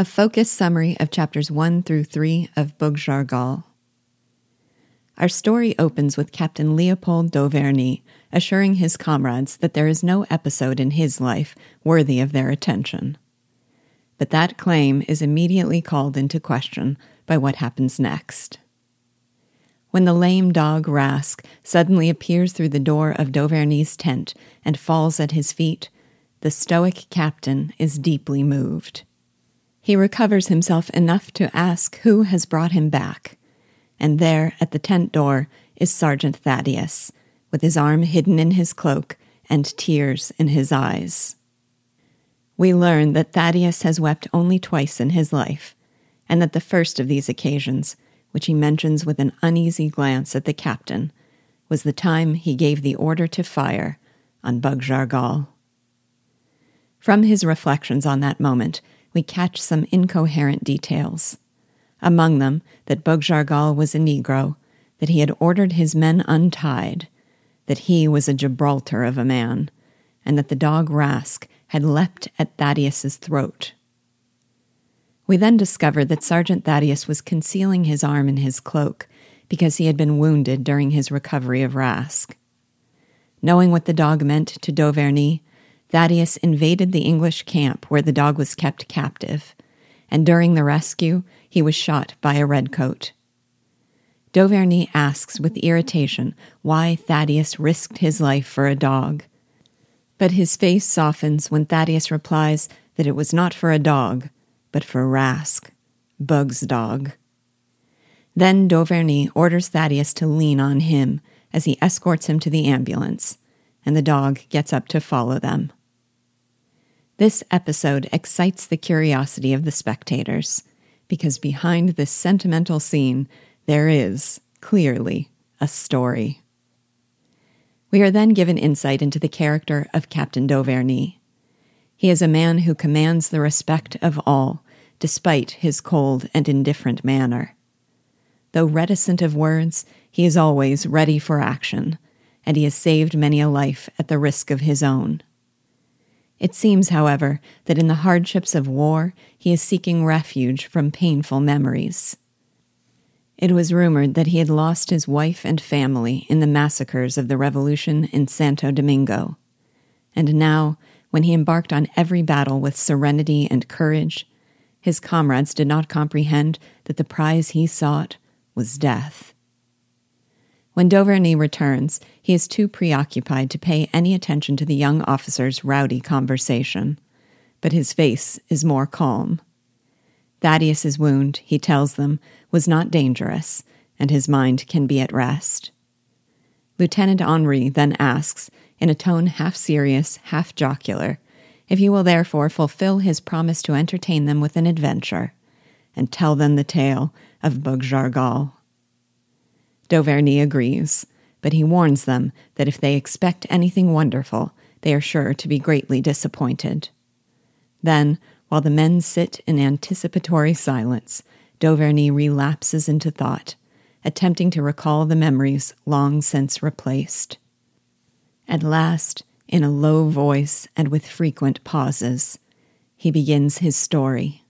A focused summary of chapters 1 through 3 of Bug Jargal. Our story opens with Captain Leopold d'Auverney assuring his comrades that there is no episode in his life worthy of their attention. But that claim is immediately called into question by what happens next. When the lame dog Rask suddenly appears through the door of d'Auverney's tent and falls at his feet, the stoic captain is deeply moved. He recovers himself enough to ask who has brought him back, and there at the tent door is Sergeant Thaddeus, with his arm hidden in his cloak and tears in his eyes. We learn that Thaddeus has wept only twice in his life, and that the first of these occasions, which he mentions with an uneasy glance at the captain, was the time he gave the order to fire on Bug Jargal. From his reflections on that moment, we catch some incoherent details. Among them, that Bug Jargal was a Negro, that he had ordered his men untied, that he was a Gibraltar of a man, and that the dog Rask had leapt at Thaddeus's throat. We then discovered that Sergeant Thaddeus was concealing his arm in his cloak because he had been wounded during his recovery of Rask. Knowing what the dog meant to d'Auverney, Thaddeus invaded the English camp where the dog was kept captive, and during the rescue, he was shot by a redcoat. d'Auverney asks with irritation why Thaddeus risked his life for a dog. But his face softens when Thaddeus replies that it was not for a dog, but for Rask, Bug's dog. Then d'Auverney orders Thaddeus to lean on him as he escorts him to the ambulance, and the dog gets up to follow them. This episode excites the curiosity of the spectators, because behind this sentimental scene, there is, clearly, a story. We are then given insight into the character of Captain d'Auverney. He is a man who commands the respect of all, despite his cold and indifferent manner. Though reticent of words, he is always ready for action, and he has saved many a life at the risk of his own. It seems, however, that in the hardships of war, he is seeking refuge from painful memories. It was rumored that he had lost his wife and family in the massacres of the revolution in Santo Domingo. And now, when he embarked on every battle with serenity and courage, his comrades did not comprehend that the prize he sought was death. When d'Auverney returns, he is too preoccupied to pay any attention to the young officer's rowdy conversation, but his face is more calm. Thaddeus's wound, he tells them, was not dangerous, and his mind can be at rest. Lieutenant Henri then asks, in a tone half serious, half jocular, if he will therefore fulfill his promise to entertain them with an adventure, and tell them the tale of Bug Jargal. D'Auverney agrees, but he warns them that if they expect anything wonderful, they are sure to be greatly disappointed. Then, while the men sit in anticipatory silence, d'Auverney relapses into thought, attempting to recall the memories long since replaced. At last, in a low voice and with frequent pauses, he begins his story.